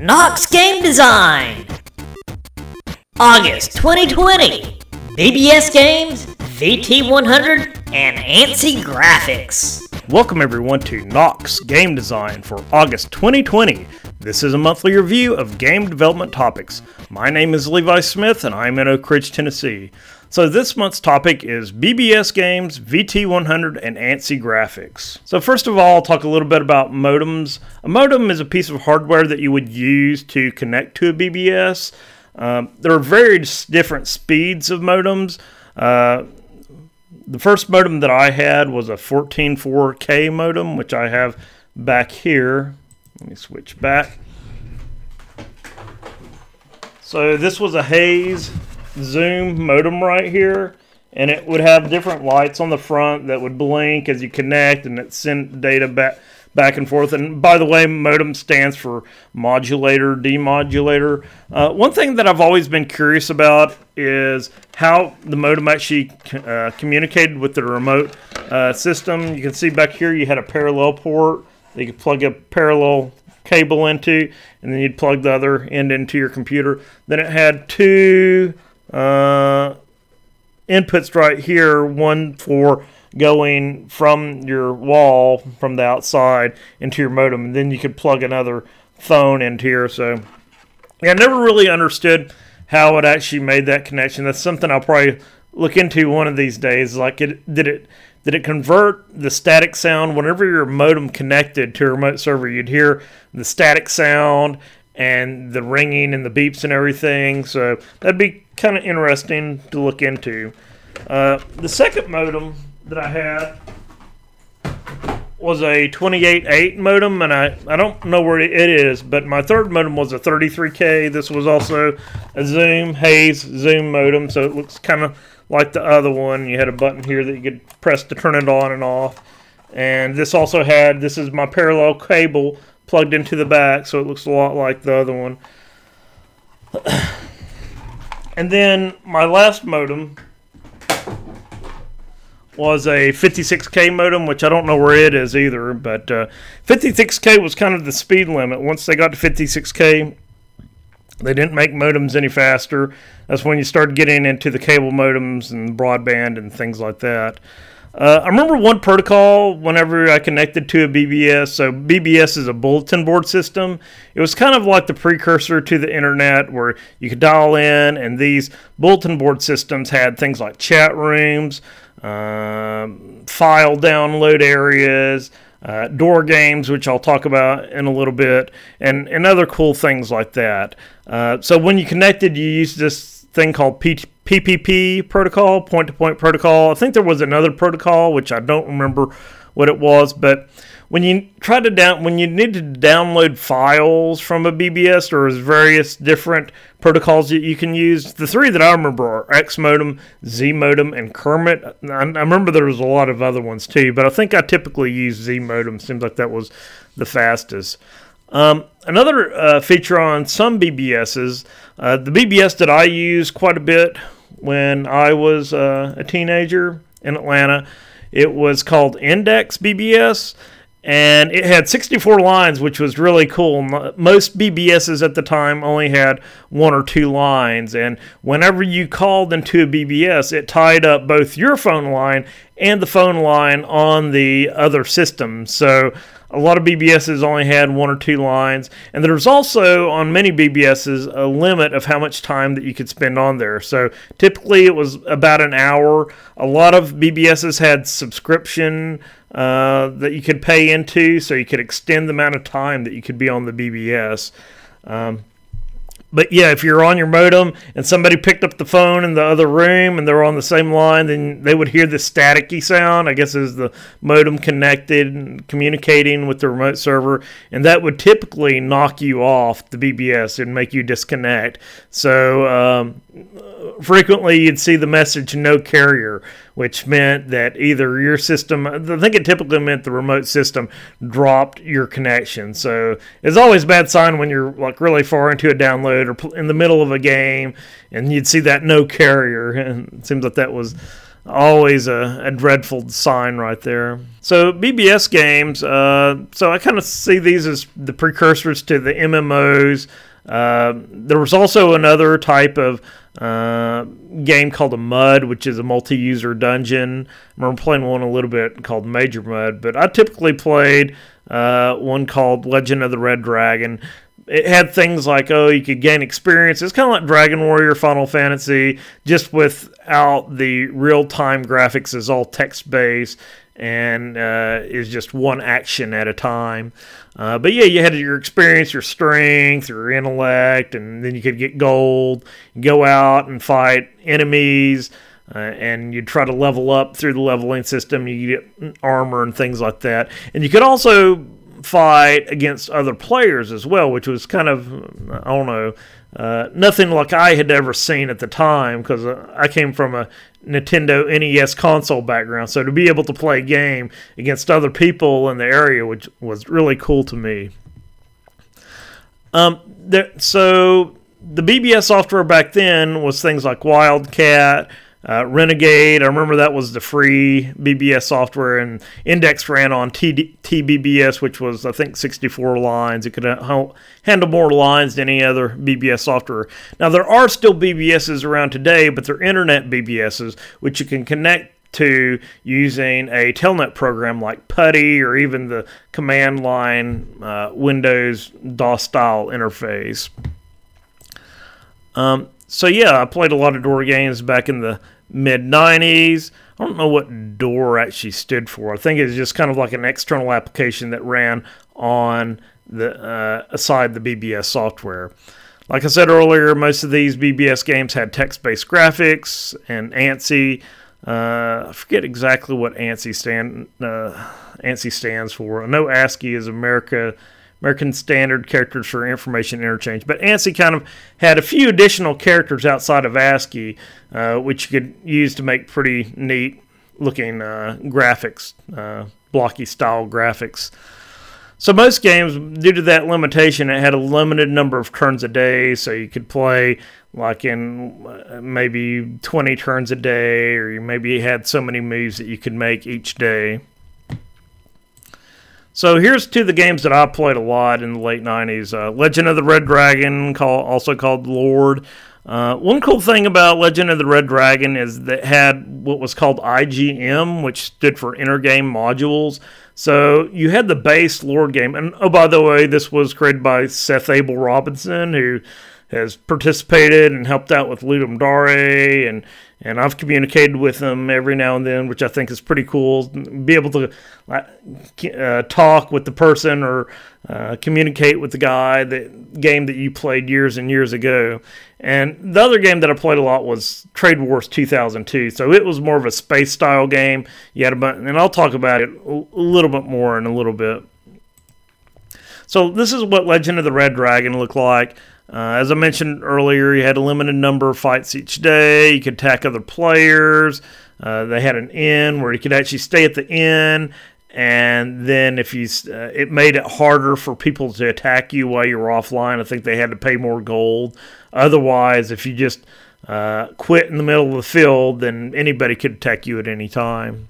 Knox Game Design. August 2020. BBS Games, VT100, and ANSI Graphics. Welcome everyone to Knox Game Design for August 2020. This is a monthly review of game development topics. My name is Levi Smith and I'm in Oak Ridge, Tennessee. So this month's topic is BBS games, VT100, and ANSI graphics. So first of all, I'll talk a little bit about modems. A modem is a piece of hardware that you would use to connect to a BBS. Um, there are various different speeds of modems. Uh, the first modem that I had was a 144K modem, which I have back here. Let me switch back. So this was a Hayes Zoom modem right here, and it would have different lights on the front that would blink as you connect, and it sent data back back and forth. And by the way, modem stands for modulator, demodulator. Uh, one thing that I've always been curious about is how the modem actually uh, communicated with the remote uh, system. You can see back here you had a parallel port. that You could plug a parallel cable into, and then you'd plug the other end into your computer. Then it had two uh, inputs right here, one for going from your wall from the outside into your modem, and then you could plug another phone into here. So, yeah, I never really understood how it actually made that connection. That's something I'll probably look into one of these days. Like, it did it did it convert the static sound whenever your modem connected to a remote server? You'd hear the static sound and the ringing and the beeps and everything. So that'd be kind of interesting to look into. Uh, the second modem that I had was a 28.8 modem, and I, I don't know where it is, but my third modem was a 33K. This was also a Zoom Hayes Zoom modem, so it looks kind of like the other one. You had a button here that you could press to turn it on and off. And this also had, this is my parallel cable plugged into the back, so it looks a lot like the other one. and then my last modem was a 56k modem, which I don't know where it is either, but uh, 56k was kind of the speed limit. Once they got to 56k, they didn't make modems any faster. That's when you started getting into the cable modems and broadband and things like that. Uh, I remember one protocol whenever I connected to a BBS. So, BBS is a bulletin board system. It was kind of like the precursor to the internet where you could dial in, and these bulletin board systems had things like chat rooms, um, file download areas, uh, door games, which I'll talk about in a little bit, and, and other cool things like that. Uh, so, when you connected, you used this thing called P- PPP protocol, point to point protocol. I think there was another protocol which I don't remember what it was, but when you try to down when you need to download files from a BBS, there's various different protocols that you can use. The three that I remember are X modem, Z modem, and Kermit. I, I remember there was a lot of other ones too, but I think I typically use Z modem. Seems like that was the fastest. Um, another uh, feature on some BBSs, uh, the BBS that I use quite a bit when I was uh, a teenager in Atlanta. It was called Index BBS, and it had 64 lines, which was really cool. Most BBSs at the time only had one or two lines, and whenever you called into a BBS, it tied up both your phone line and the phone line on the other system. So a lot of BBSs only had one or two lines, and there's also on many BBSs a limit of how much time that you could spend on there. So typically it was about an hour. A lot of BBSs had subscription uh, that you could pay into, so you could extend the amount of time that you could be on the BBS. Um, but yeah, if you're on your modem and somebody picked up the phone in the other room and they're on the same line, then they would hear the staticky sound. I guess is the modem connected and communicating with the remote server, and that would typically knock you off the BBS and make you disconnect. So um, frequently you'd see the message "no carrier," which meant that either your system, I think it typically meant the remote system dropped your connection. So it's always a bad sign when you're like really far into a download or in the middle of a game and you'd see that no carrier. And it seems like that was always a, a dreadful sign right there. So BBS games. Uh, so I kind of see these as the precursors to the MMOs. Uh, there was also another type of uh, game called a Mud, which is a multi-user dungeon. I remember playing one a little bit called Major Mud, but I typically played uh, one called Legend of the Red Dragon. It had things like oh, you could gain experience. It's kind of like Dragon Warrior, Final Fantasy, just without the real-time graphics. It's all text-based and uh, is just one action at a time. Uh, but yeah, you had your experience, your strength, your intellect, and then you could get gold, go out and fight enemies, uh, and you'd try to level up through the leveling system. You get armor and things like that. And you could also fight against other players as well, which was kind of, I don't know, uh, nothing like I had ever seen at the time because uh, I came from a Nintendo NES console background. So to be able to play a game against other people in the area, which was really cool to me. Um, there, so the BBS software back then was things like Wildcat, uh, Renegade, I remember that was the free BBS software, and Index ran on TD, TBBS, which was, I think, 64 lines. It could ha- handle more lines than any other BBS software. Now, there are still BBSs around today, but they're internet BBSs, which you can connect to using a telnet program like PuTTY or even the command line uh, Windows DOS style interface. Um, so yeah, I played a lot of door games back in the mid 90s. I don't know what door actually stood for. I think it's just kind of like an external application that ran on the uh, aside the BBS software. Like I said earlier, most of these BBS games had text-based graphics and ANSI. Uh, I forget exactly what ANSI stand uh, ANSI stands for. I know ASCII is America American Standard Characters for Information Interchange. But ANSI kind of had a few additional characters outside of ASCII, uh, which you could use to make pretty neat looking uh, graphics, uh, blocky style graphics. So most games, due to that limitation, it had a limited number of turns a day, so you could play like in uh, maybe 20 turns a day, or you maybe had so many moves that you could make each day. So here's two of the games that I played a lot in the late 90s uh, Legend of the Red Dragon, call, also called Lord. Uh, one cool thing about Legend of the Red Dragon is that it had what was called IGM, which stood for Intergame Modules. So you had the base Lord game. And oh, by the way, this was created by Seth Able Robinson, who has participated and helped out with Ludum Dare and and I've communicated with them every now and then, which I think is pretty cool. Be able to uh, talk with the person or uh, communicate with the guy. that game that you played years and years ago, and the other game that I played a lot was Trade Wars 2002. So it was more of a space style game. You had a bunch, and I'll talk about it a little bit more in a little bit. So this is what Legend of the Red Dragon looked like. Uh, as I mentioned earlier, you had a limited number of fights each day. You could attack other players. Uh, they had an inn where you could actually stay at the inn, and then if you, uh, it made it harder for people to attack you while you were offline. I think they had to pay more gold. Otherwise, if you just uh, quit in the middle of the field, then anybody could attack you at any time.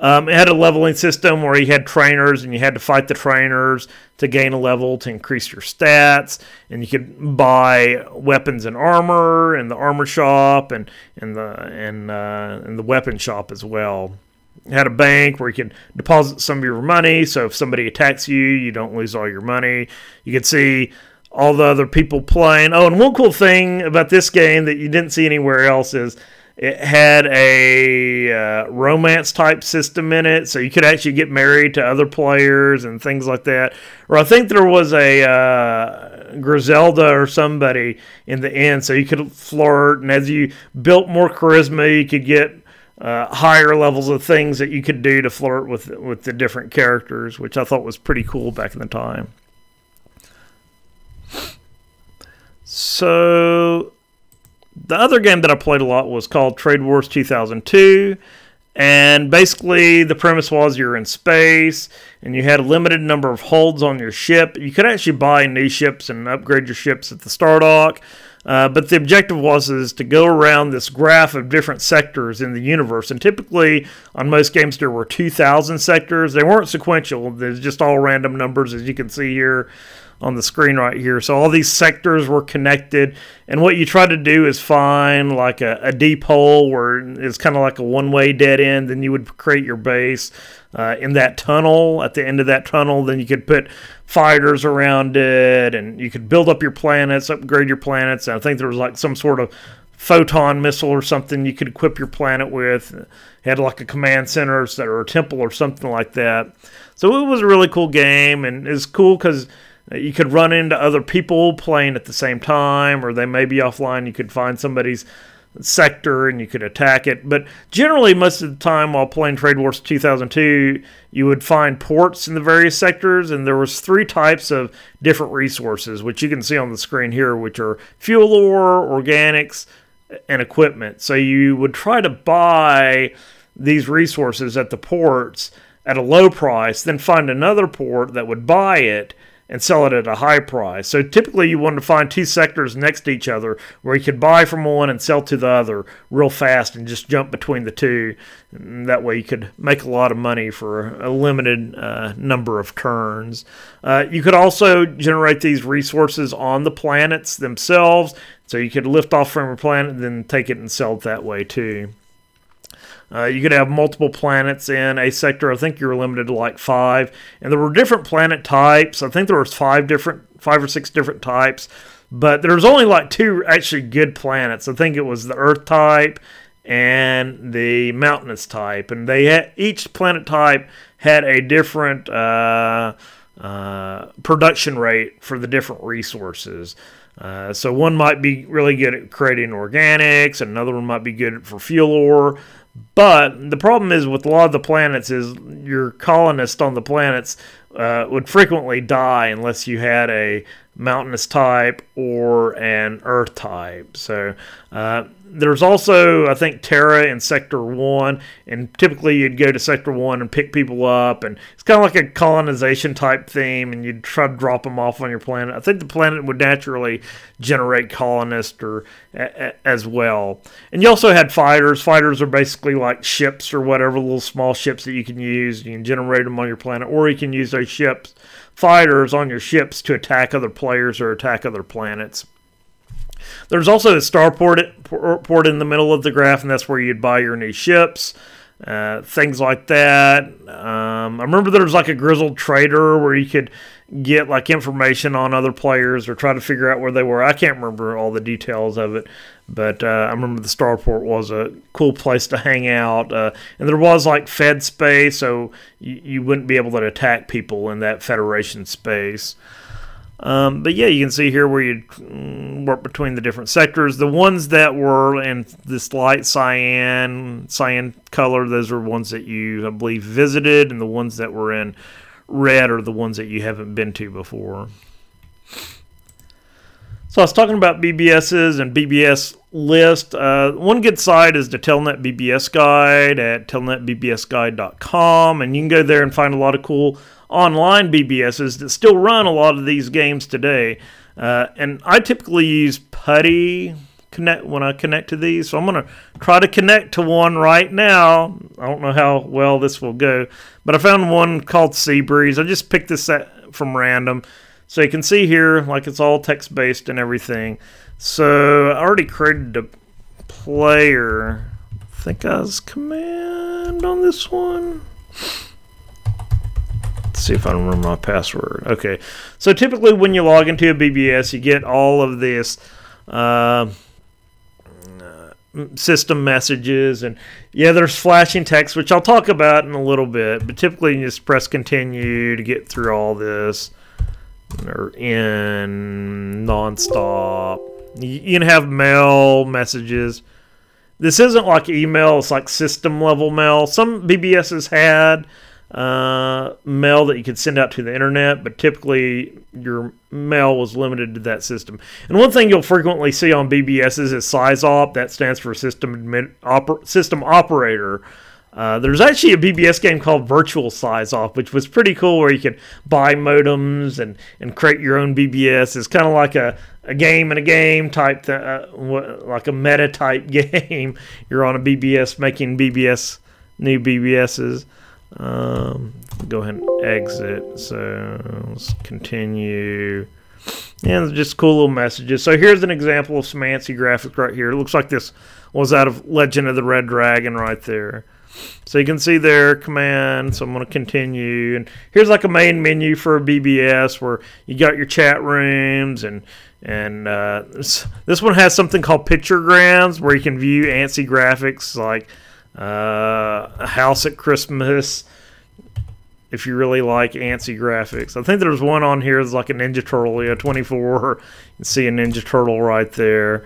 Um, it had a leveling system where you had trainers and you had to fight the trainers to gain a level to increase your stats. And you could buy weapons and armor in the armor shop and in the and uh, the weapon shop as well. It had a bank where you could deposit some of your money, so if somebody attacks you, you don't lose all your money. You could see all the other people playing. Oh, and one cool thing about this game that you didn't see anywhere else is it had a uh, romance type system in it, so you could actually get married to other players and things like that. Or I think there was a uh, Griselda or somebody in the end, so you could flirt, and as you built more charisma, you could get uh, higher levels of things that you could do to flirt with with the different characters, which I thought was pretty cool back in the time. So the other game that I played a lot was called Trade Wars 2002. And basically, the premise was you're in space and you had a limited number of holds on your ship. You could actually buy new ships and upgrade your ships at the Star Dock. Uh, but the objective was is to go around this graph of different sectors in the universe. And typically, on most games, there were 2,000 sectors. They weren't sequential. There's just all random numbers, as you can see here on the screen right here. So all these sectors were connected, and what you try to do is find like a, a deep hole where it's kind of like a one-way dead end. Then you would create your base uh, in that tunnel. At the end of that tunnel, then you could put fighters around it, and you could build up your planets, upgrade your planets. And I think there was like some sort of photon missile or something you could equip your planet with. It had like a command center or a temple or something like that. So it was a really cool game, and it's cool because you could run into other people playing at the same time, or they may be offline. You could find somebody's sector and you could attack it. But generally, most of the time while playing Trade Wars 2002, you would find ports in the various sectors, and there was three types of different resources, which you can see on the screen here, which are fuel ore, organics, and equipment. So you would try to buy these resources at the ports at a low price, then find another port that would buy it and sell it at a high price. So typically you want to find two sectors next to each other where you could buy from one and sell to the other real fast and just jump between the two. And that way you could make a lot of money for a limited uh, number of turns. Uh, you could also generate these resources on the planets themselves. So you could lift off from a planet and then take it and sell it that way too. Uh, you could have multiple planets in a sector. I think you were limited to like five, and there were different planet types. I think there was five different, five or six different types, but there was only like two actually good planets. I think it was the Earth type and the mountainous type, and they had, each planet type had a different uh, uh, production rate for the different resources. Uh, so one might be really good at creating organics, another one might be good for fuel ore. But the problem is with a lot of the planets is your colonists on the planets uh, would frequently die unless you had a mountainous type or an earth type. So uh, there's also, I think, Terra in Sector 1, and typically you'd go to Sector 1 and pick people up, and it's kind of like a colonization type theme, and you'd try to drop them off on your planet. I think the planet would naturally generate colonists or, a, a, as well. And you also had fighters. Fighters are basically like ships or whatever, little small ships that you can use. You can generate them on your planet, or you can use those ships, fighters on your ships to attack other players or attack other planets. There's also a starport port in the middle of the graph, and that's where you'd buy your new ships. Uh, things like that. Um, I remember there was like a grizzled trader where you could get like information on other players or try to figure out where they were. I can't remember all the details of it, but uh, I remember the starport was a cool place to hang out, uh, and there was like Fed space, so you, you wouldn't be able to attack people in that Federation space. Um, but yeah, you can see here where you mm, work between the different sectors. The ones that were in this light cyan, cyan color, those are ones that you, I believe, visited, and the ones that were in red are the ones that you haven't been to before. So I was talking about BBSs and BBS list. Uh, one good site is the Telnet BBS Guide at telnetbbsguide.com, and you can go there and find a lot of cool online BBSs that still run a lot of these games today. Uh, and I typically use PuTTY connect when I connect to these. So I'm going to try to connect to one right now. I don't know how well this will go, but I found one called Seabreeze. I just picked this set from random. So you can see here, like it's all text based and everything. So I already created a player. I think I was command on this one. Let's see if I remember my password. Okay. So typically when you log into a BBS, you get all of this uh, system messages and yeah, there's flashing text, which I'll talk about in a little bit. But typically you just press continue to get through all this. Or in nonstop. You can have mail messages. This isn't like email, it's like system level mail. Some BBSs had uh, mail that you could send out to the internet, but typically your mail was limited to that system. And one thing you'll frequently see on BBSs is SysOp, that stands for System Admin, Oper- System Operator. Uh, there's actually a BBS game called Virtual Sysop, which was pretty cool, where you could buy modems and, and create your own BBS. It's kind of like a, a game in a game type, th- uh, like a meta type game. You're on a BBS making BBS new BBSs. Um, go ahead and exit. So let's continue. And just cool little messages. So here's an example of some ANSI graphics right here. It looks like this was out of Legend of the Red Dragon right there. So you can see there command. So I'm going to continue. And here's like a main menu for a BBS where you got your chat rooms and and uh, this, this one has something called pictograms where you can view ANSI graphics like uh, a house at Christmas. If you really like ANSI graphics, I think there's one on here that's like a Ninja Turtle, yeah, 24. You can see a Ninja Turtle right there.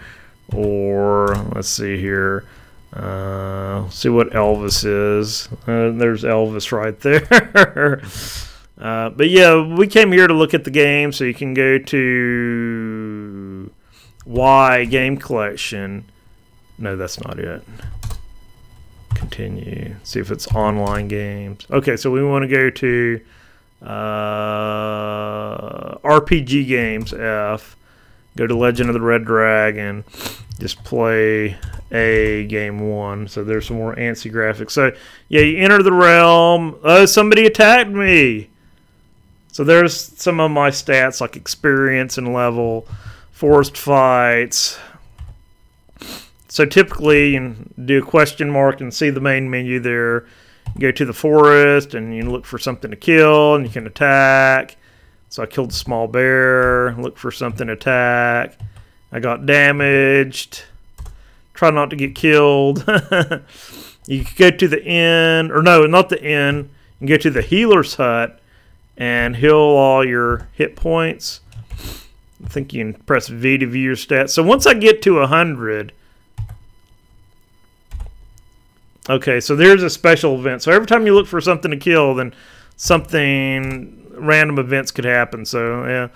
Or let's see here. Uh, see what Elvis is. Uh, there's Elvis right there. uh, but yeah, we came here to look at the game, so you can go to Y Game Collection. No, that's not it. Continue. See if it's online games. Okay, so we want to go to uh, RPG games F. Go to Legend of the Red Dragon. Just play a game one. So there's some more ANSI graphics. So yeah, you enter the realm. Oh, somebody attacked me. So there's some of my stats like experience and level, forced fights. So typically, you do a question mark and see the main menu there. You go to the forest and you look for something to kill and you can attack. So I killed a small bear, look for something to attack. I got damaged. Try not to get killed. you go to the inn, or no, not the inn. You go to the healer's hut and heal all your hit points. I think you can press V to view your stats. So once I get to 100, okay, so there's a special event. So every time you look for something to kill, then something random events could happen. So yeah,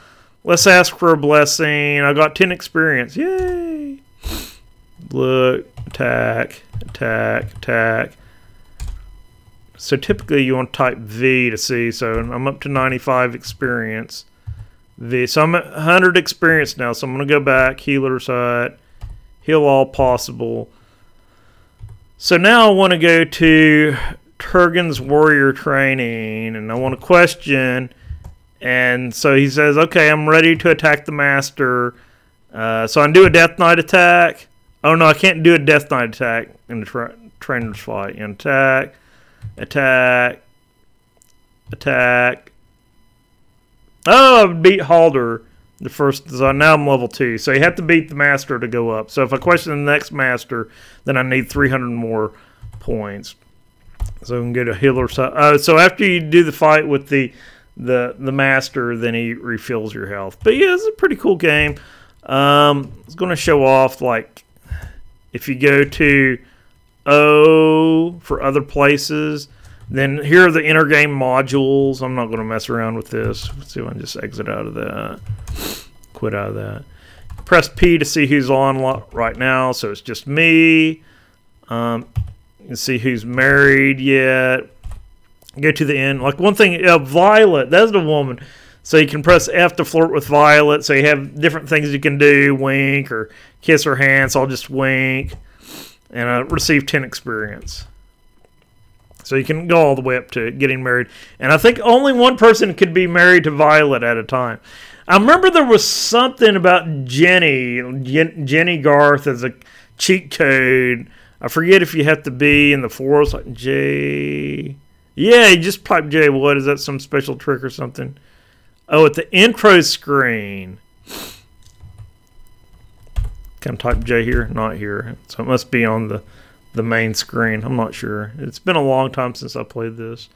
let's ask for a blessing. I got 10 experience. Yay! Look, attack, attack, attack. So typically you want to type V to see. So I'm up to 95 experience. V. So I'm at 100 experience now. So I'm to go back, healer's hut, heal all possible. So now I want to go to Turgon's warrior training and I want to question. And so he says, okay, I'm ready to attack the master. Uh, so I do a Death Knight attack. Oh no, I can't do a Death Knight attack in the tra- trainer's fight. And attack, attack, attack. Oh, beat Halder the first. So now I'm level two. So you have to beat the master to go up. So if I question the next master, then I need 300 more points. So I can get a healer. Uh, so after you do the fight with the the the master, then he refills your health. But yeah, it's a pretty cool game. Um, it's going to show off like if you go to O for other places, then here are the inner game modules. I'm not going to mess around with this. Let's see if I can just exit out of that. Quit out of that. Press P to see who's on right now. So it's just me. Um, you can see who's married yet. Go to the end. Like one thing, uh, Violet, that's the woman. So you can press F to flirt with Violet. So you have different things you can do, wink or kiss her hand. So I'll just wink and uh, receive 10 experience. So you can go all the way up to getting married. And I think only one person could be married to Violet at a time. I remember there was something about Jenny, Jennie Garth as a cheat code. I forget if you have to be in the forest like J. Yeah, you just type J. What is that? Some special trick or something? Oh, at the intro screen. Can I type J here? Not here. So it must be on the the main screen. I'm not sure. It's been a long time since I played this.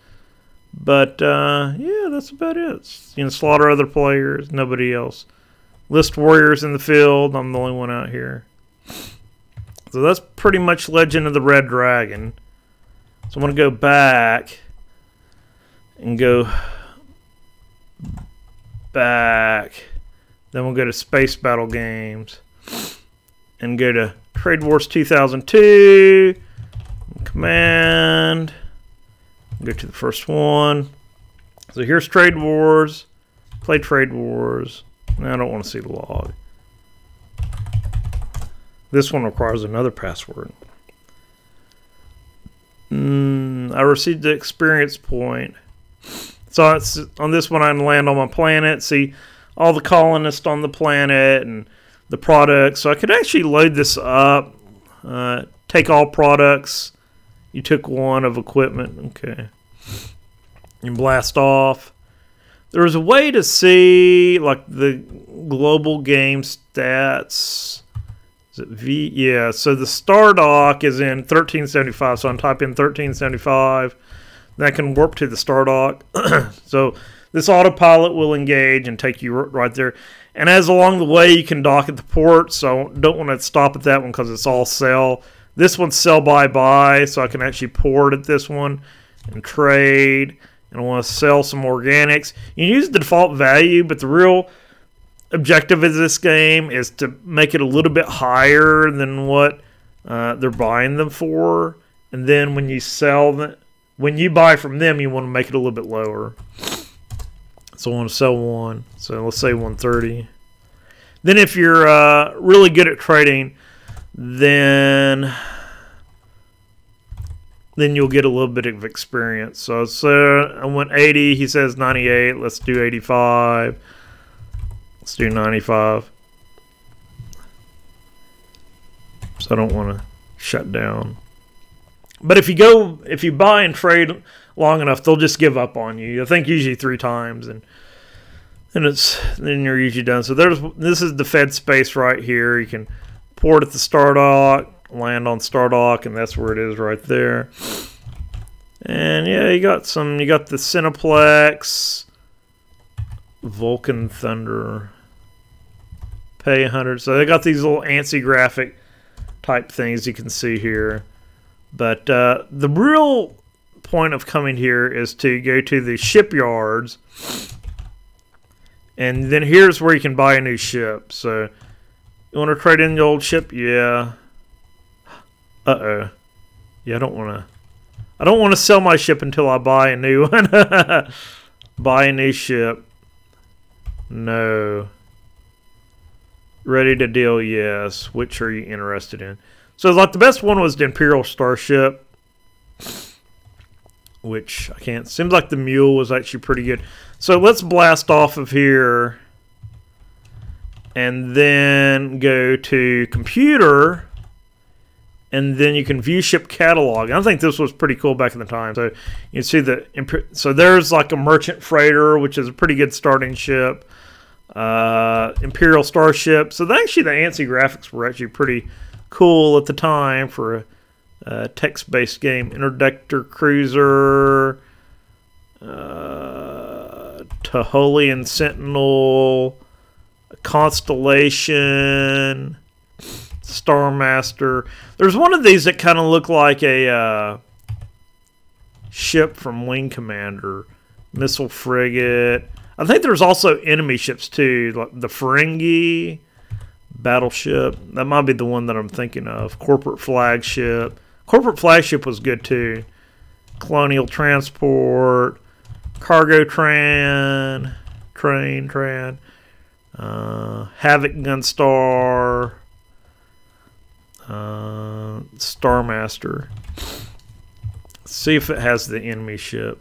But uh, yeah, that's about it. You know, slaughter other players, nobody else. List warriors in the field. I'm the only one out here. So that's pretty much Legend of the Red Dragon. So I'm to go back and go back. Then we'll go to Space Battle Games and go to Trade Wars 2002. Command. Go to the first one. So here's Trade Wars. Play Trade Wars. I don't want to see the log. This one requires another password. Mm, I received the experience point. So on this one. I land on my planet, see all the colonists on the planet and the products. So I could actually load this up. Uh, take all products. You took one of equipment. Okay. You blast off. There was a way to see like the global game stats. Is it V? Yeah. So the star dock is in 1375. So I'm typing 1375. That can warp to the star dock. so this autopilot will engage and take you right there. And as along the way, you can dock at the port. So don't want to stop at that one because it's all sell. This one's sell by buy, so I can actually port at this one and trade. And I want to sell some organics. You use the default value, but the real objective of this game is to make it a little bit higher than what uh, they're buying them for. And then when you sell them, when you buy from them, you want to make it a little bit lower. So I want to sell one. So let's say 130. Then if you're uh, really good at trading, then then you'll get a little bit of experience. So, so I went 80. He says 98. Let's do 85. Let's do 95. So I don't want to shut down. But if you go, if you buy and trade long enough, they'll just give up on you. I think usually three times, and and it's then you're usually done. So there's this is the Fed space right here. You can port at the star dock, land on star dock, and that's where it is right there. And yeah, you got some. You got the Cineplex, Vulcan Thunder, Pay 100. So they got these little ANSI graphic type things you can see here. But uh, the real point of coming here is to go to the shipyards. And then here's where you can buy a new ship. So you want to trade in the old ship? Yeah. Uh oh. Yeah, I don't want to. I don't want to sell my ship until I buy a new one. buy a new ship. No. Ready to deal? Yes. Which are you interested in? So, like, the best one was the Imperial Starship, which I can't. Seems like the Mule was actually pretty good. So, let's blast off of here and then go to computer and then you can view ship catalog. I think this was pretty cool back in the time. So you can see the so there's like a merchant freighter, which is a pretty good starting ship. Uh, Imperial Starship. So actually the ANSI graphics were actually pretty cool at the time for a, a text-based game. Interdictor Cruiser, uh, Taholian Sentinel, Constellation, Star Master. There's one of these that kind of look like a uh, ship from Wing Commander, missile frigate. I think there's also enemy ships too, like the Ferengi battleship. That might be the one that I'm thinking of. Corporate flagship. Corporate flagship was good too. Colonial transport, cargo train, train, train, uh, Havoc Gunstar, uh, Star Master. See if it has the enemy ship.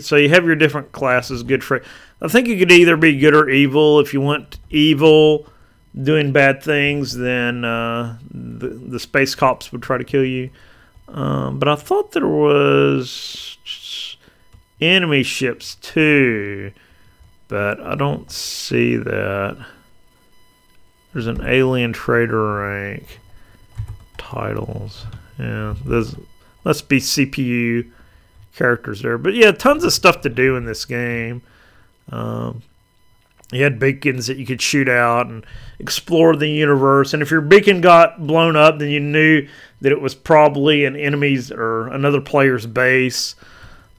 So you have your different classes. Good for. I think you could either be good or evil. If you want evil, doing bad things, then uh, the the space cops would try to kill you. Um, but I thought there was enemy ships too, but I don't see that. There's an alien trader rank titles. Yeah, there's must be CPU characters there. But yeah, tons of stuff to do in this game. Um, you had beacons that you could shoot out and explore the universe. And if your beacon got blown up, then you knew that it was probably an enemy's or another player's base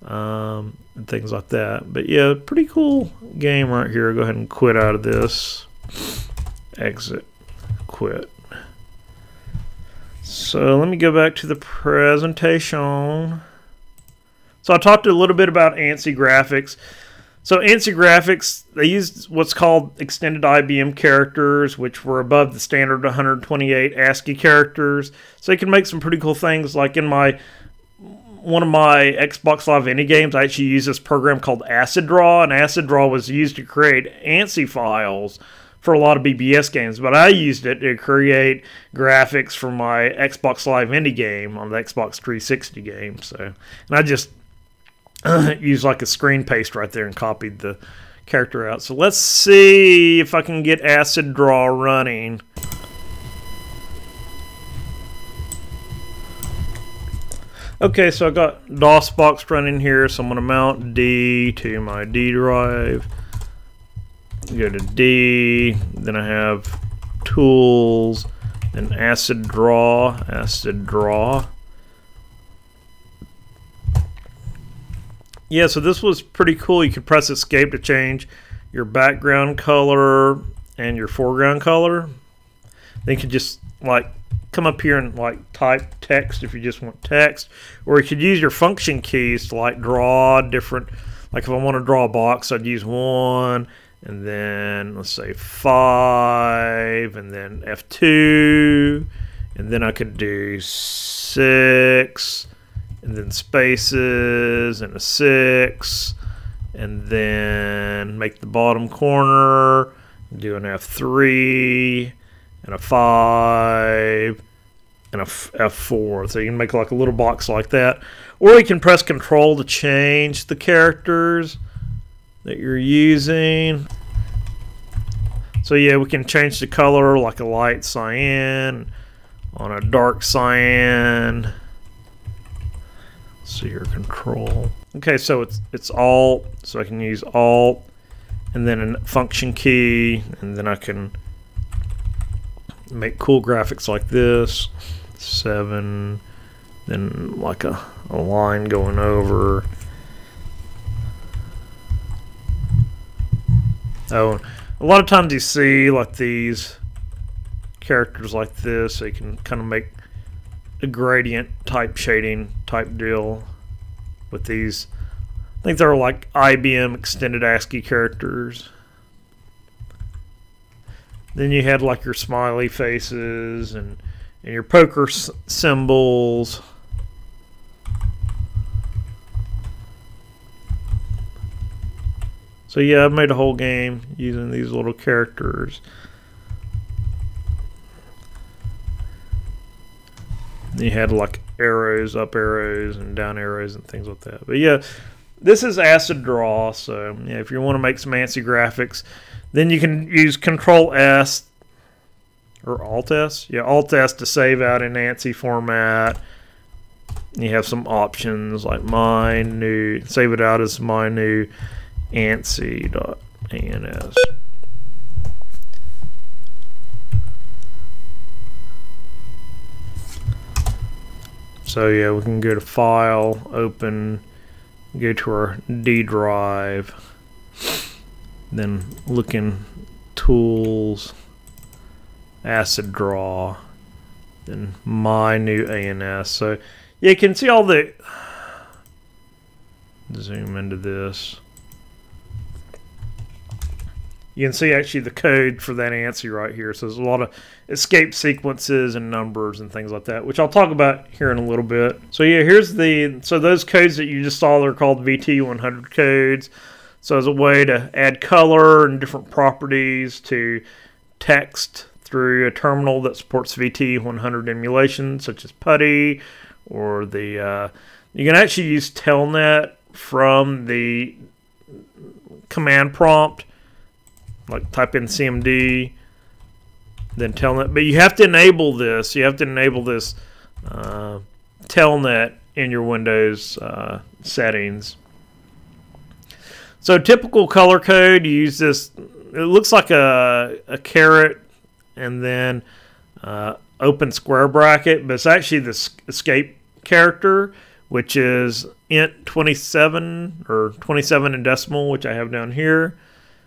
um, and things like that. But yeah, pretty cool game right here. Go ahead and quit out of this. Exit. Quit. So So let me go back to the presentation. So I talked a little bit about ANSI graphics. So ANSI graphics, they used what's called extended IBM characters, which were above the standard 128 ASCII characters. So you can make some pretty cool things. Like in my one of my Xbox Live Indie games, I actually use this program called Acid Draw, and Acid Draw was used to create ANSI files for a lot of BBS games, but I used it to create graphics for my Xbox Live Indie game on the Xbox 360 game. So, and I just used like a screen paste right there and copied the character out. So let's see if I can get Acid Draw running. Okay, so I got DOSBox running here, so I'm going to mount D to my D drive. Go to D, then I have Tools, then Acid Draw, Acid Draw. Yeah, so this was pretty cool. You could press escape to change your background color and your foreground color. Then you could just like come up here and like type text if you just want text, or you could use your function keys to like draw different. Like if I want to draw a box, I'd use one, and then let's say five, and then F2, and then I could do six, and then spaces, and a six, and then make the bottom corner, do an F3, and a five, and a F4. So you can make like a little box like that. Or you can press Control to change the characters that you're using. So yeah, we can change the color like a light cyan on a dark cyan. See your control. Okay, so it's it's Alt, so I can use Alt and then a function key, and then I can make cool graphics like this seven, then like a, a line going over. Oh, a lot of times you see like these characters like this, so you can kind of make gradient type shading type deal with these. I think they're like IBM extended ASCII characters. Then you had like your smiley faces and and your poker s- symbols. So yeah, I've made a whole game using these little characters. You had like arrows, up arrows, and down arrows, and things like that. But yeah, this is acid draw. So yeah, if you want to make some fancy graphics, then you can use Control S or Alt S. Yeah, Alt S to save out in ANSI format. You have some options like new, save it out as my new ANSI.ans. So yeah, we can go to File, Open, go to our D drive, then look in Tools, Acid Draw, then My New ANS. So yeah, you can see all the. Zoom into this. You can see actually the code for that ANSI right here. So there's a lot of escape sequences and numbers and things like that, which I'll talk about here in a little bit. So yeah, here's the so those codes that you just saw they're called VT100 codes. So as a way to add color and different properties to text through a terminal that supports VT100 emulation, such as PuTTY, or the uh, you can actually use Telnet from the command prompt like type in CMD, then Telnet. But you have to enable this. You have to enable this uh, Telnet in your Windows uh, settings. So typical color code, you use this. It looks like a a caret, and then uh, open square bracket, but it's actually the escape character, which is int 27 or 27 in decimal, which I have down here.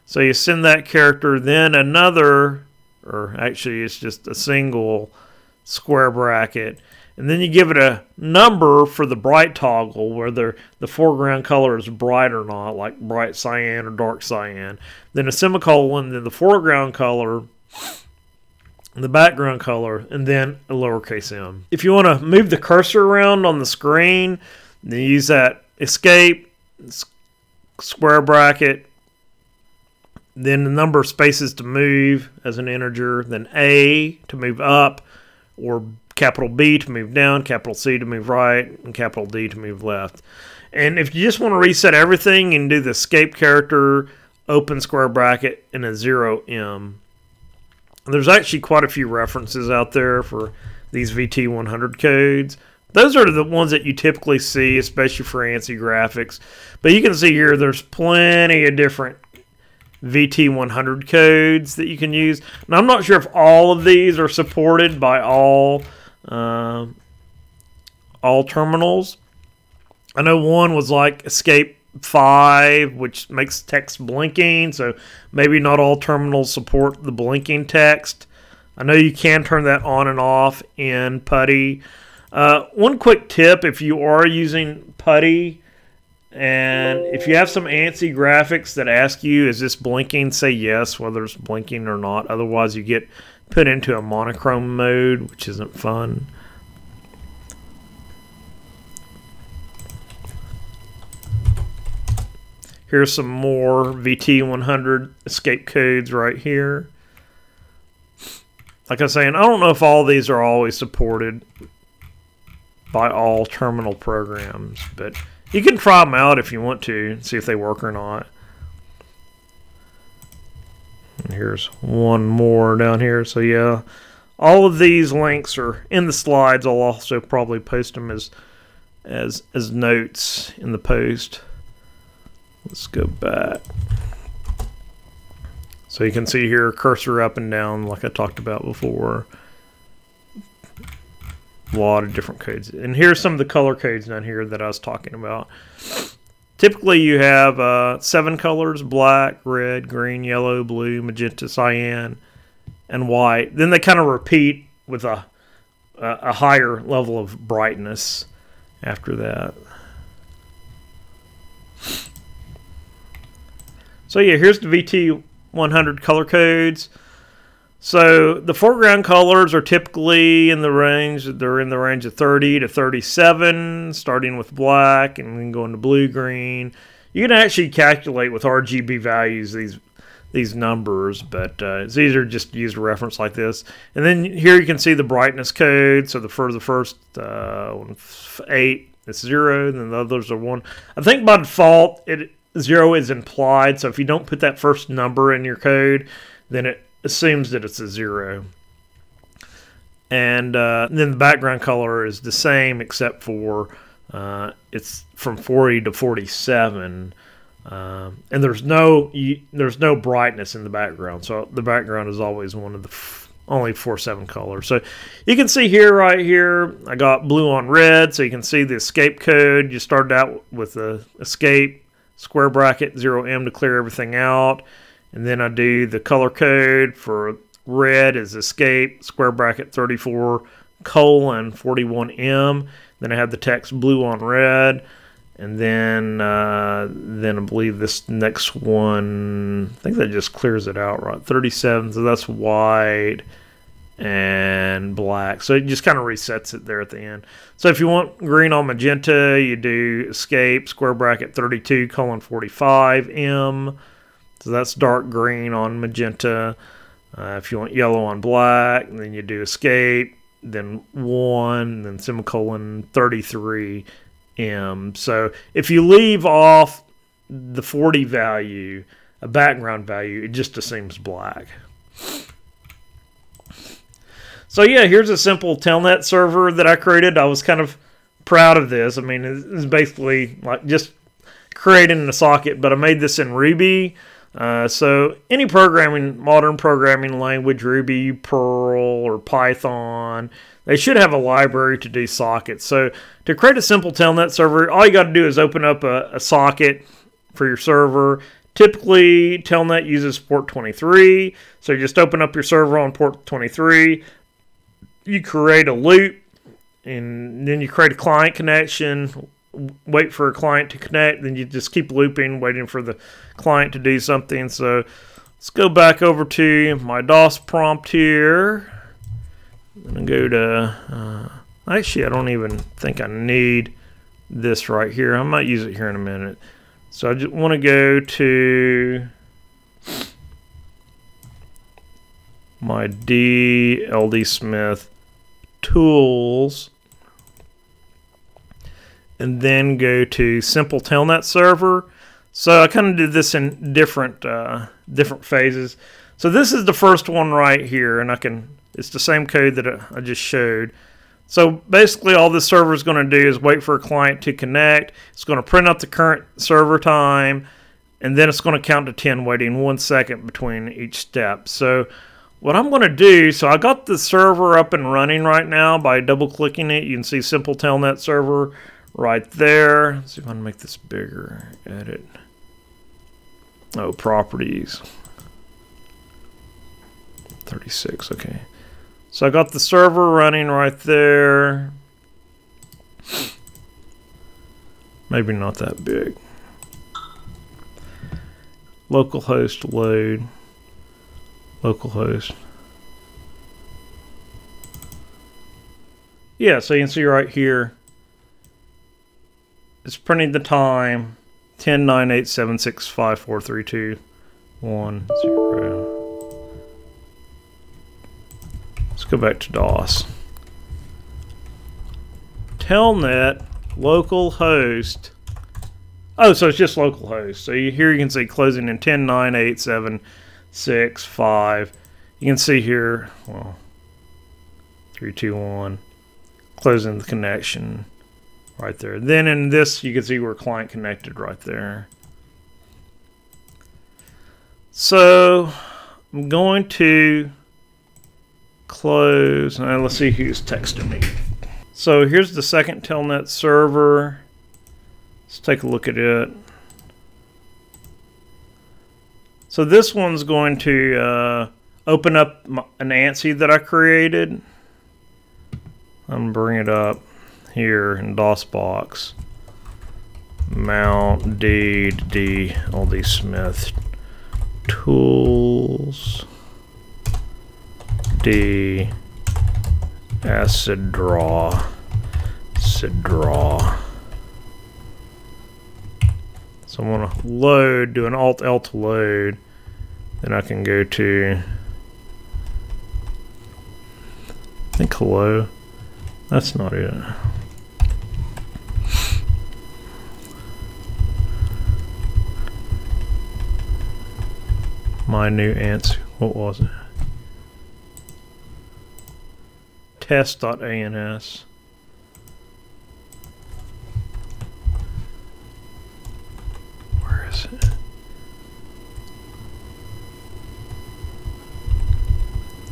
So you send that character, then another, or actually it's just a single square bracket, and then you give it a number for the bright toggle, whether the foreground color is bright or not, like bright cyan or dark cyan. Then a semicolon, then the foreground color, the background color, and then a lowercase m. If you want to move the cursor around on the screen, then use that escape, square bracket, then the number of spaces to move as an integer, then A to move up, or capital B to move down, capital C to move right, and capital D to move left. And if you just want to reset everything and do the escape character, open square bracket, and a 0M, there's actually quite a few references out there for these VT100 codes. Those are the ones that you typically see, especially for ANSI graphics. But you can see here there's plenty of different VT100 codes that you can use. Now, I'm not sure if all of these are supported by all uh, all terminals. I know one was like Escape 5, which makes text blinking, so maybe not all terminals support the blinking text. I know you can turn that on and off in PuTTY. Uh, one quick tip if you are using PuTTY and if you have some ANSI graphics that ask you, is this blinking, say yes, whether it's blinking or not. Otherwise, you get put into a monochrome mode, which isn't fun. Here's some more VT100 escape codes right here. Like I was saying, I don't know if all these are always supported by all terminal programs, but you can try them out if you want to, see if they work or not. And here's one more down here. So yeah, all of these links are in the slides. I'll also probably post them as as as notes in the post. Let's go back. So you can see here cursor up and down like I talked about before. A lot of different codes. And here's some of the color codes down here that I was talking about. Typically, you have uh, seven colors black, red, green, yellow, blue, magenta, cyan, and white. Then they kind of repeat with a, a higher level of brightness after that. So, yeah, here's the VT100 color codes. So the foreground colors are typically in the range they're in the range of 30 to 37, starting with black and then going to blue green. You can actually calculate with RGB values these these numbers, but uh, it's easier just to use a reference like this. And then here you can see the brightness code. So the for the first uh, eight it's zero, and then the others are one. I think by default it zero is implied. So if you don't put that first number in your code, then it assumes that it's a zero. And uh, then the background color is the same except for uh, it's from 40 to 47. Uh, and there's no you, there's no brightness in the background, so the background is always one of the f- only four seven colors. So you can see here, right here, I got blue on red, so you can see the escape code. You started out with the escape square bracket zero M to clear everything out. And then I do the color code for red is escape, square bracket 34 colon 41M. Then I have the text blue on red. And then, uh, then I believe this next one, I think that just clears it out, right? 37, so that's white and black. So it just kind of resets it there at the end. So if you want green on magenta, you do escape, square bracket 32 colon 45 M. So that's dark green on magenta. Uh, if you want yellow on black, then you do escape, then one, then semicolon 33 M. So if you leave off the 40 value, a background value, it just assumes black. So yeah, here's a simple telnet server that I created. I was kind of proud of this. I mean, it's basically like just creating a socket, but I made this in Ruby. Uh, so any programming, modern programming language, Ruby, Perl, or Python, they should have a library to do sockets. So to create a simple telnet server, all you got to do is open up a, a socket for your server. Typically, Telnet uses port 23, so you just open up your server on port 23. You create a loop, and then you create a client connection, wait for a client to connect, then you just keep looping, waiting for the client to do something. So let's go back over to my DOS prompt here. I'm gonna go to. Uh, actually, I don't even think I need this right here. I might use it here in a minute. So I just want to go to my DLD Smith tools and then go to simple telnet server. So I kind of did this in different uh, different phases. So this is the first one right here, and I can it's the same code that I just showed. So basically, all this server is going to do is wait for a client to connect. It's going to print out the current server time, and then it's going to count to 10, waiting one second between each step. So what I'm going to do, so I got the server up and running right now by double clicking it. You can see Simple Telnet server right there. Let's see if I can make this bigger. Edit. Oh, properties. 36, okay. So I got the server running right there. Maybe not that big. Localhost load localhost. Yeah, so you can see right here, it's printing the time 10 9 8 7 6 5 4 3 2 1 0. Let's go back to DOS. Telnet localhost. Oh, so it's just localhost. So you, here you can see closing in 10 9 8 7 six, five. You can see here, well, three, two, one, closing the connection right there. Then in this, you can see we're client connected right there. So I'm going to close. Now let's see who's texting me. So here's the second Telnet server. Let's take a look at it. So this one's going to uh, open up an ANSI that I created. I'm bring it up here in DOSBox. Mount D D LD Smith tools D acid draw acid draw. So I'm to load, do an Alt L to load. Then I can go to, I think hello. That's not it. My new ANSI. What was it? Test.ans.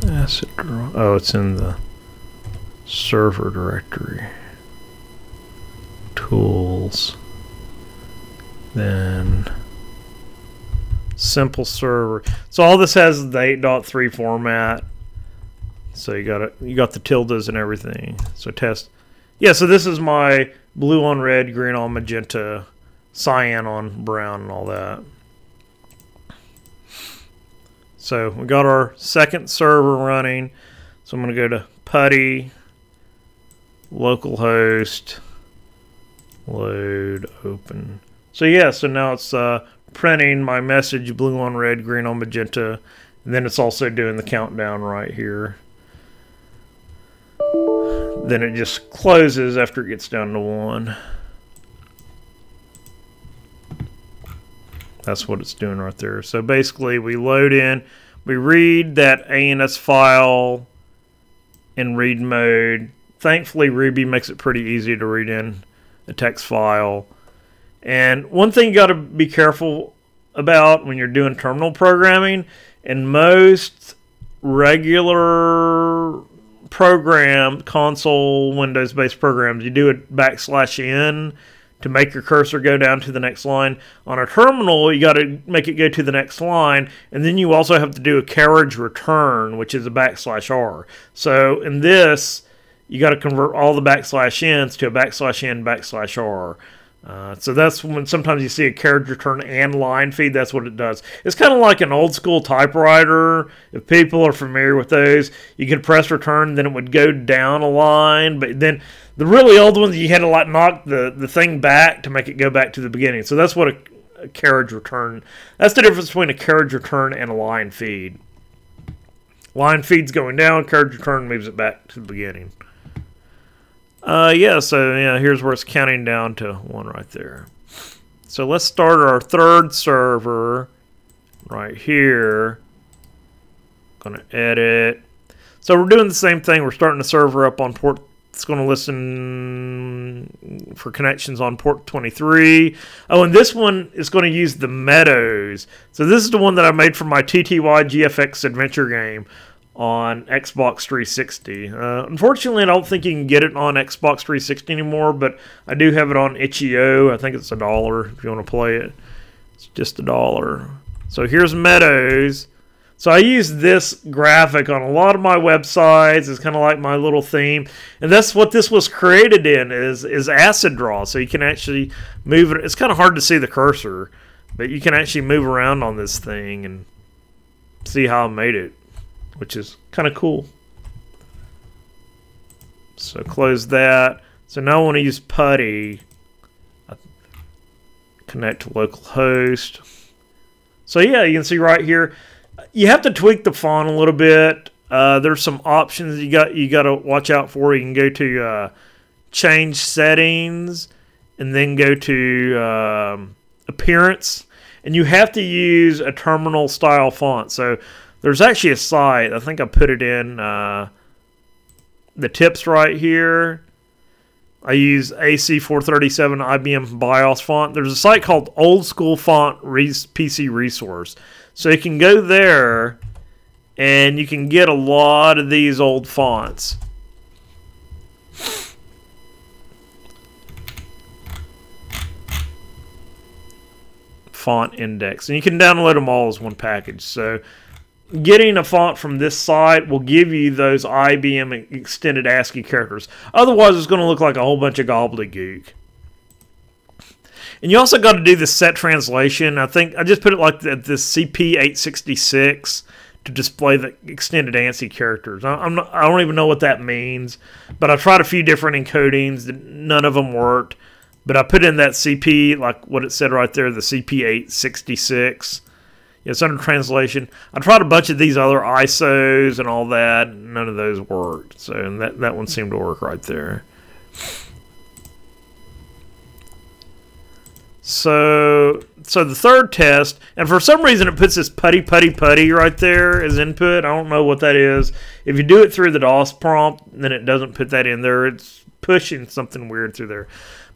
Acid draw. Oh, it's in the server directory. Tools. Then simple server. So all this has the 8.3 format. So you got it. You got the tildes and everything. So test. Yeah. So this is my blue on red, green on magenta, cyan on brown, and all that. So we got our second server running. So I'm going to go to PuTTY, localhost, load, open. So yeah, so now it's uh, printing my message blue on red, green on magenta. And then it's also doing the countdown right here. Then it just closes after it gets down to one. That's what it's doing right there. So basically, we load in, we read that ANS file in read mode. Thankfully, Ruby makes it pretty easy to read in a text file. And one thing you got to be careful about when you're doing terminal programming, in most regular program console Windows based programs, you do a backslash n to make your cursor go down to the next line. On a terminal, you got to make it go to the next line, and then you also have to do a carriage return, which is a backslash r. So in this, you got to convert all the backslash n's to a backslash n backslash r. Uh, so that's when sometimes you see a carriage return and line feed. That's what it does. It's kind of like an old school typewriter. If people are familiar with those, you could press return, then it would go down a line. But then the really old ones, you had to like knock the, the thing back to make it go back to the beginning. So that's what a, a carriage return. That's the difference between a carriage return and a line feed. Line feed's going down, carriage return moves it back to the beginning. Uh, yeah, so yeah, here's where it's counting down to one right there. So let's start our third server right here. Gonna edit. So we're doing the same thing. We're starting the server up on port. It's going to listen for connections on port 23. Oh, and this one is going to use the Meadows. So this is the one that I made for my TTY GFX adventure game on Xbox 360. Uh, unfortunately, I don't think you can get it on Xbox 360 anymore, but I do have it on itch.io. I think it's a dollar if you want to play it. It's just a dollar. So here's Meadows. So I use this graphic on a lot of my websites. It's kind of like my little theme, and that's what this was created in is is acid draw. So you can actually move it. It's kind of hard to see the cursor, but you can actually move around on this thing and see how I made it which is kind of cool. So close that. So now I want to use PuTTY. Connect to localhost. So yeah, you can see right here. You have to tweak the font a little bit. Uh, there's some options you got you got to watch out for. You can go to uh, change settings and then go to um, appearance, and you have to use a terminal style font. So there's actually a site. I think I put it in uh, the tips right here. I use AC437 IBM BIOS font. There's a site called Old School Font PC Resource. So you can go there and you can get a lot of these old fonts. Font index. And you can download them all as one package. So getting a font from this site will give you those IBM extended ASCII characters. Otherwise, it's going to look like a whole bunch of gobbledygook. And you also got to do the set translation. I think I just put it like the, this CP866 to display the extended ANSI characters. I, not, I don't even know what that means, but I tried a few different encodings. None of them worked. But I put in that CP, like what it said right there, the CP866 it's under translation. I tried a bunch of these other ISOs and all that. None of those worked. So that that one seemed to work right there. So so the third test, and for some reason it puts this PuTTY PuTTY PuTTY right there as input. I don't know what that is. If you do it through the DOS prompt, then it doesn't put that in there. It's pushing something weird through there.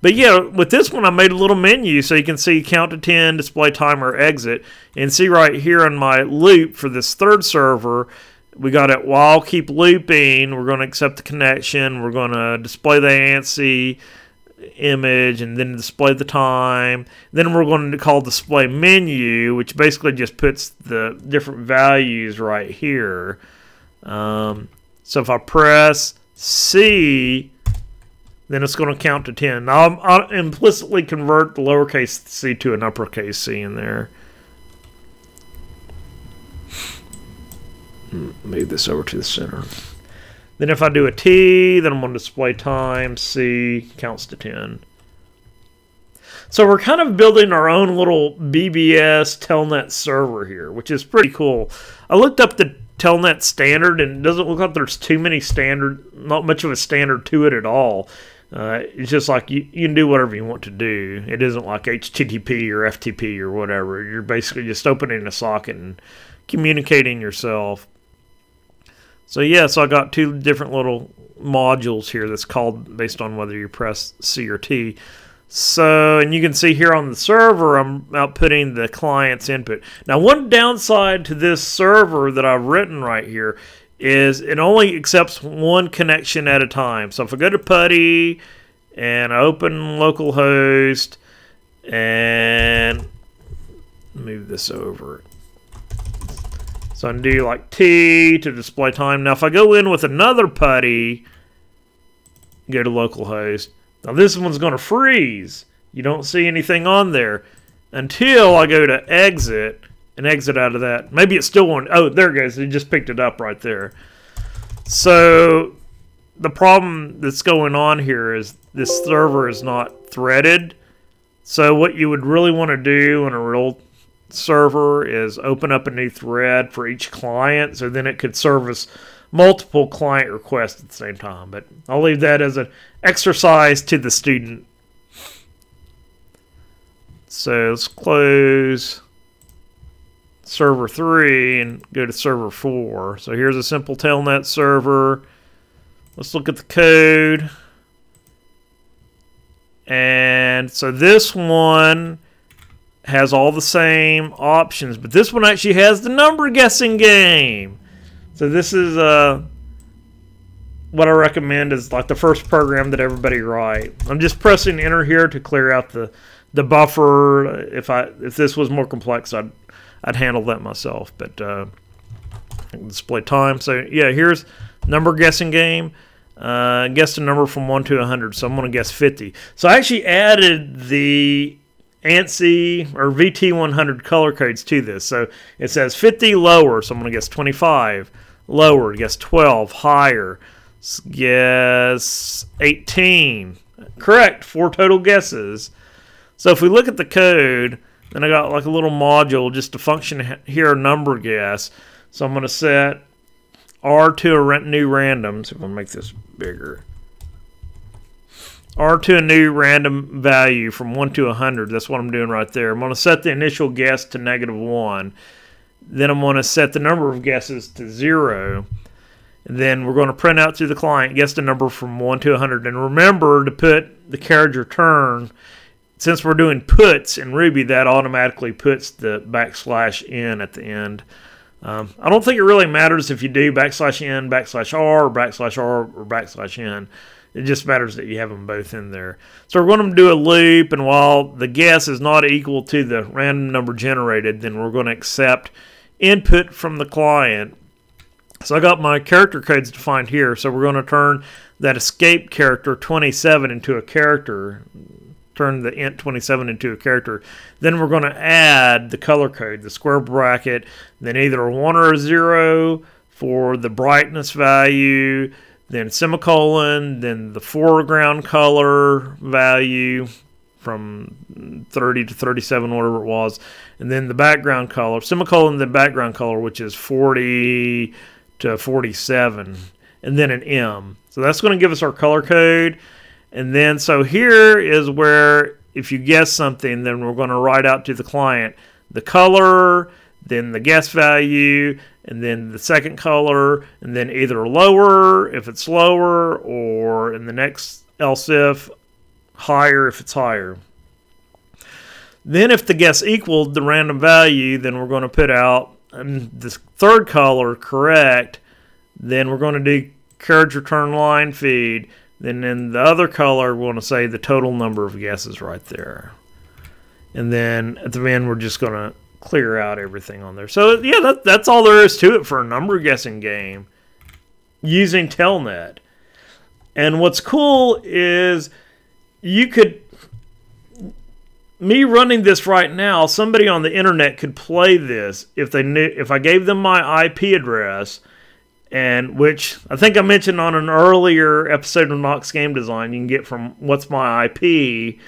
But yeah, with this one, I made a little menu so you can see count to 10, display timer, exit. And see right here on my loop for this third server, we got it while keep looping. We're going to accept the connection. We're going to display the ANSI image and then display the time. Then we're going to call display menu, which basically just puts the different values right here. Um, so if I press C, then it's going to count to 10. Now, I'll, I'll implicitly convert the lowercase c to an uppercase c in there. Hmm, move this over to the center. Then if I do a T, then I'm going to display time, C, counts to 10. So we're kind of building our own little BBS Telnet server here, which is pretty cool. I looked up the Telnet standard, and it doesn't look like there's too many standard, not much of a standard to it at all. Uh, it's just like you, you can do whatever you want to do. It isn't like HTTP or FTP or whatever. You're basically just opening a socket and communicating yourself. So yeah, so I got two different little modules here that's called based on whether you press C or T. So, and you can see here on the server, I'm outputting the client's input. Now, one downside to this server that I've written right here is it only accepts one connection at a time. So if I go to PuTTY and open localhost and move this over. So I can do like T to display time. Now if I go in with another PuTTY go to localhost. Now this one's going to freeze. You don't see anything on there until I go to exit and exit out of that. Maybe it's still on. Oh, there it goes. It just picked it up right there. So the problem that's going on here is this server is not threaded. So what you would really want to do on a real server is open up a new thread for each client so then it could service multiple client requests at the same time. But I'll leave that as an exercise to the student. So let's close server 3 and go to server 4. So here's a simple telnet server. Let's look at the code. And so this one has all the same options, but this one actually has the number guessing game. So this is uh, what I recommend is like the first program that everybody write. I'm just pressing enter here to clear out the the buffer. If I if this was more complex, I'd I'd handle that myself. But uh, display time. So yeah, here's number guessing game. Uh, guess a number from 1 to 100. So I'm going to guess 50. So I actually added the ANSI or VT100 color codes to this. So it says 50 lower. So I'm going to guess 25. Lower. Guess 12. Higher. Guess 18. Correct. Four total guesses. So if we look at the code, then I got like a little module just to function here number guess. So I'm going to set R to a new random. So if I make this bigger. R to a new random value from 1 to 100. That's what I'm doing right there. I'm going to set the initial guess to negative 1. Then I'm going to set the number of guesses to 0. And then we're going to print out to the client, guess the number from 1 to 100. And remember to put the carriage return. Since we're doing puts in Ruby, that automatically puts the backslash in at the end. Um, I don't think it really matters if you do backslash n, backslash r, or backslash r, or backslash n. It just matters that you have them both in there. So we're going to do a loop, and while the guess is not equal to the random number generated, then we're going to accept input from the client. So I got my character codes defined here. So we're going to turn that escape character 27 into a character turn the int 27 into a character. Then we're going to add the color code, the square bracket, then either a 1 or a 0 for the brightness value, then semicolon, then the foreground color value from 30 to 37, whatever it was, and then the background color, semicolon, the background color, which is 40 to 47, and then an M. So that's going to give us our color code. And then, so here is where if you guess something, then we're going to write out to the client the color, then the guess value, and then the second color, and then either lower if it's lower, or in the next else if higher if it's higher. Then, if the guess equaled the random value, then we're going to put out um, the third color correct. Then we're going to do carriage return line feed. Then in the other color, we want to say the total number of guesses right there. And then at the end, we're just going to clear out everything on there. So yeah, that, that's all there is to it for a number guessing game using Telnet. And what's cool is you could me running this right now, somebody on the internet could play this if they knew if I gave them my IP address and which I think I mentioned on an earlier episode of Knox Game Design. You can get from What's My IP,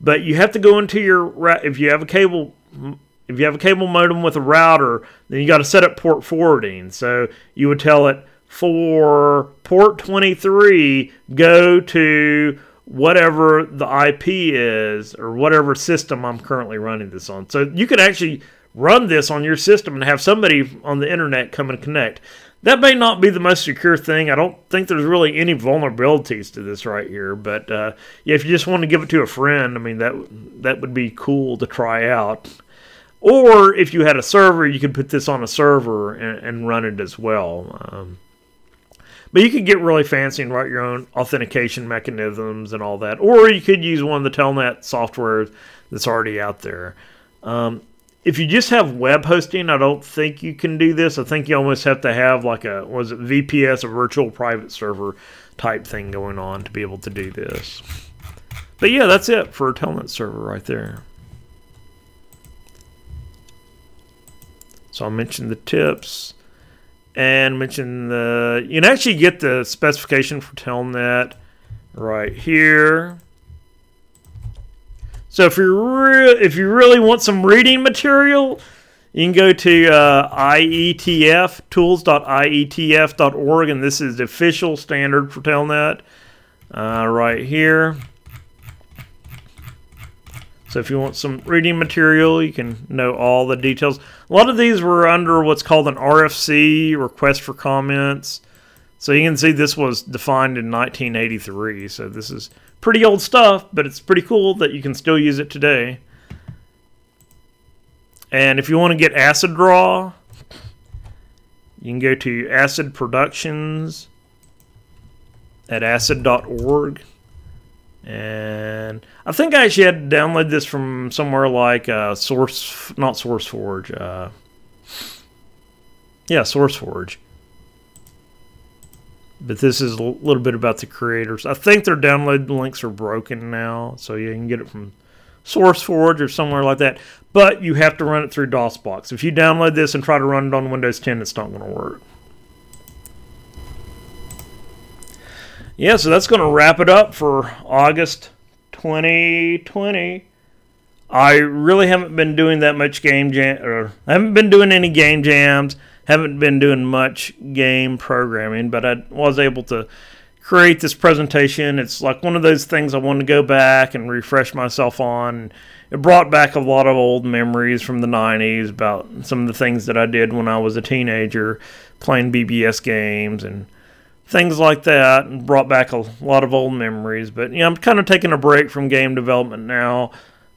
but you have to go into your if you have a cable if you have a cable modem with a router, then you got to set up port forwarding. So you would tell it for port 23, go to whatever the IP is or whatever system I'm currently running this on. So you could actually run this on your system and have somebody on the internet come and connect. That may not be the most secure thing. I don't think there's really any vulnerabilities to this right here. But uh, yeah, if you just want to give it to a friend, I mean that that would be cool to try out. Or if you had a server, you could put this on a server and, and run it as well. Um, but you could get really fancy and write your own authentication mechanisms and all that. Or you could use one of the Telnet software that's already out there. Um, if you just have web hosting, I don't think you can do this. I think you almost have to have like a was it VPS, a virtual private server type thing going on to be able to do this. But yeah, that's it for a telnet server right there. So I'll mention the tips and mention the you can actually get the specification for telnet right here. So if you re- if you really want some reading material, you can go to uh, IETF tools.ietf.org, and this is the official standard for Telnet uh, right here. So if you want some reading material, you can know all the details. A lot of these were under what's called an RFC, request for comments. So you can see this was defined in 1983. So this is pretty old stuff, but it's pretty cool that you can still use it today. And if you want to get Acid Draw, you can go to Acid Productions at acid.org. And I think I actually had to download this from somewhere like uh, Source, not SourceForge. Uh, yeah, SourceForge but this is a little bit about the creators. I think their download links are broken now, so you can get it from SourceForge or somewhere like that. But you have to run it through DOSBox. If you download this and try to run it on Windows 10, it's not going to work. Yeah, so that's going to wrap it up for August 2020. I really haven't been doing that much game jam, or I haven't been doing any game jams haven't been doing much game programming, but I was able to create this presentation. It's like one of those things I want to go back and refresh myself on. It brought back a lot of old memories from the 90s about some of the things that I did when I was a teenager playing BBS games and things like that and brought back a lot of old memories. But, you know, I'm kind of taking a break from game development now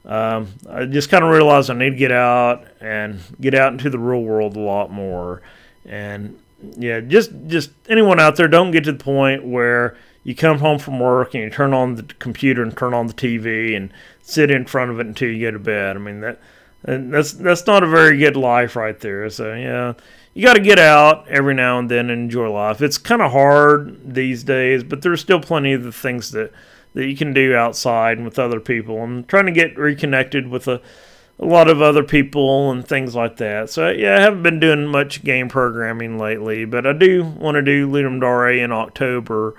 um, I just kind of realized I need to get out and get out into the real world a lot more. And yeah, just just anyone out there, don't get to the point where you come home from work and you turn on the computer and turn on the TV and sit in front of it until you go to bed. I mean that that's that's not a very good life right there. So yeah, you got to get out every now and then and enjoy life. It's kind of hard these days, but there's still plenty of the things that that you can do outside with other people. I'm trying to get reconnected with a, a lot of other people and things like that. So yeah, I haven't been doing much game programming lately, but I do want to do Ludum Dare in October.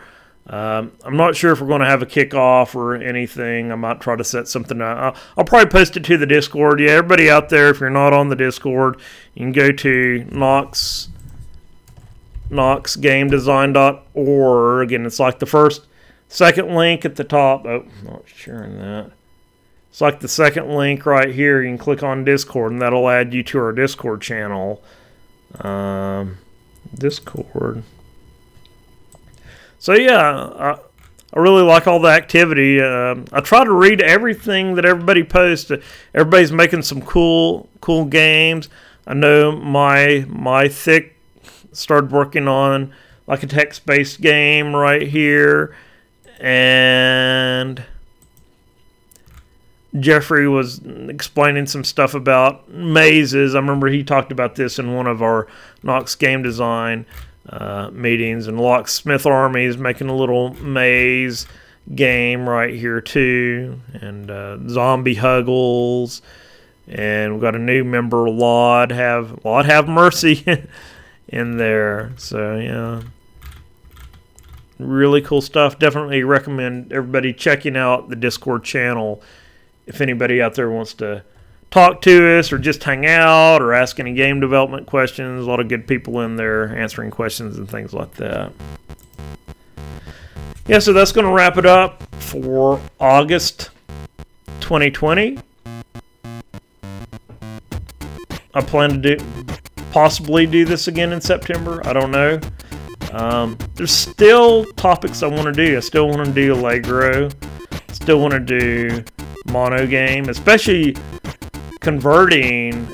Um, I'm not sure if we're going to have a kickoff or anything. I might try to set something up. I'll, I'll, probably post it to the Discord. Yeah, everybody out there, if you're not on the Discord, you can go to Knox knoxgamedesign.org, and it's like the first Second link at the top. Oh, not sharing that. It's like the second link right here. You can click on Discord, and that'll add you to our Discord channel. Um, Discord. So yeah, I, I really like all the activity. Uh, I try to read everything that everybody posts. Everybody's making some cool, cool games. I know my my thick started working on like a text-based game right here and Jeffrey was explaining some stuff about mazes. I remember he talked about this in one of our Knox game design uh, meetings, and Locksmith Army is making a little maze game right here too, and uh, zombie huggles, and we've got a new member, Laud have Laud have mercy in there. So yeah. Really cool stuff. Definitely recommend everybody checking out the Discord channel if anybody out there wants to talk to us or just hang out or ask any game development questions. A lot of good people in there answering questions and things like that. Yeah, so that's going to wrap it up for August 2020. I plan to do possibly do this again in September. I don't know. Um, there's still topics I want to do. I still want to do Allegro. Still want to do MonoGame, especially converting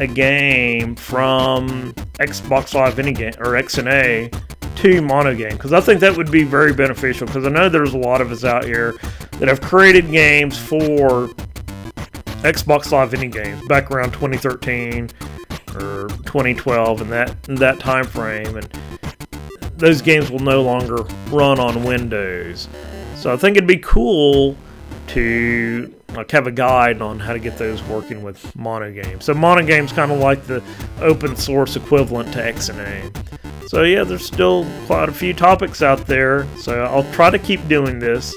a game from Xbox Live Indie Game or XNA to MonoGame because I think that would be very beneficial because I know there's a lot of us out here that have created games for Xbox Live Indie games back around 2013 or 2012 in that in that time frame, and those games will no longer run on Windows. So I think it'd be cool to like have a guide on how to get those working with Monogames. So Monogame's kind of like the open source equivalent to XNA. So yeah, there's still quite a few topics out there. So I'll try to keep doing this.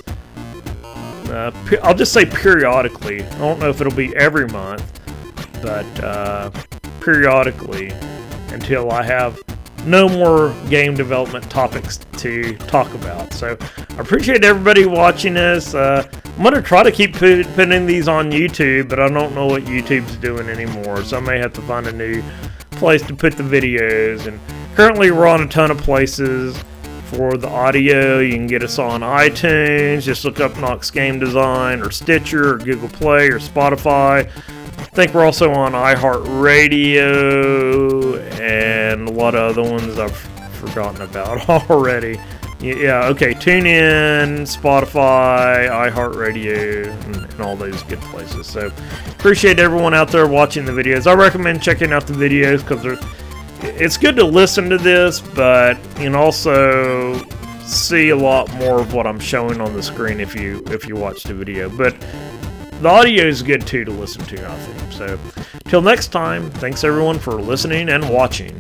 Uh, I'll just say periodically. I don't know if it'll be every month, but uh, periodically until I have no more game development topics to talk about. So I appreciate everybody watching this. Uh, I'm going to try to keep put, putting these on YouTube, but I don't know what YouTube's doing anymore. So I may have to find a new place to put the videos. And currently, we're on a ton of places for the audio. You can get us on iTunes. Just look up Knox Game Design or Stitcher or Google Play or Spotify. I think we're also on iHeartRadio and a lot of other ones I've forgotten about already. Yeah, okay. TuneIn, Spotify, iHeartRadio, and, and all those good places. So, appreciate everyone out there watching the videos. I recommend checking out the videos because it's good to listen to this, but you can also see a lot more of what I'm showing on the screen if you if you watch the video. But the audio is good too to listen to, I think. So, till next time, thanks everyone for listening and watching.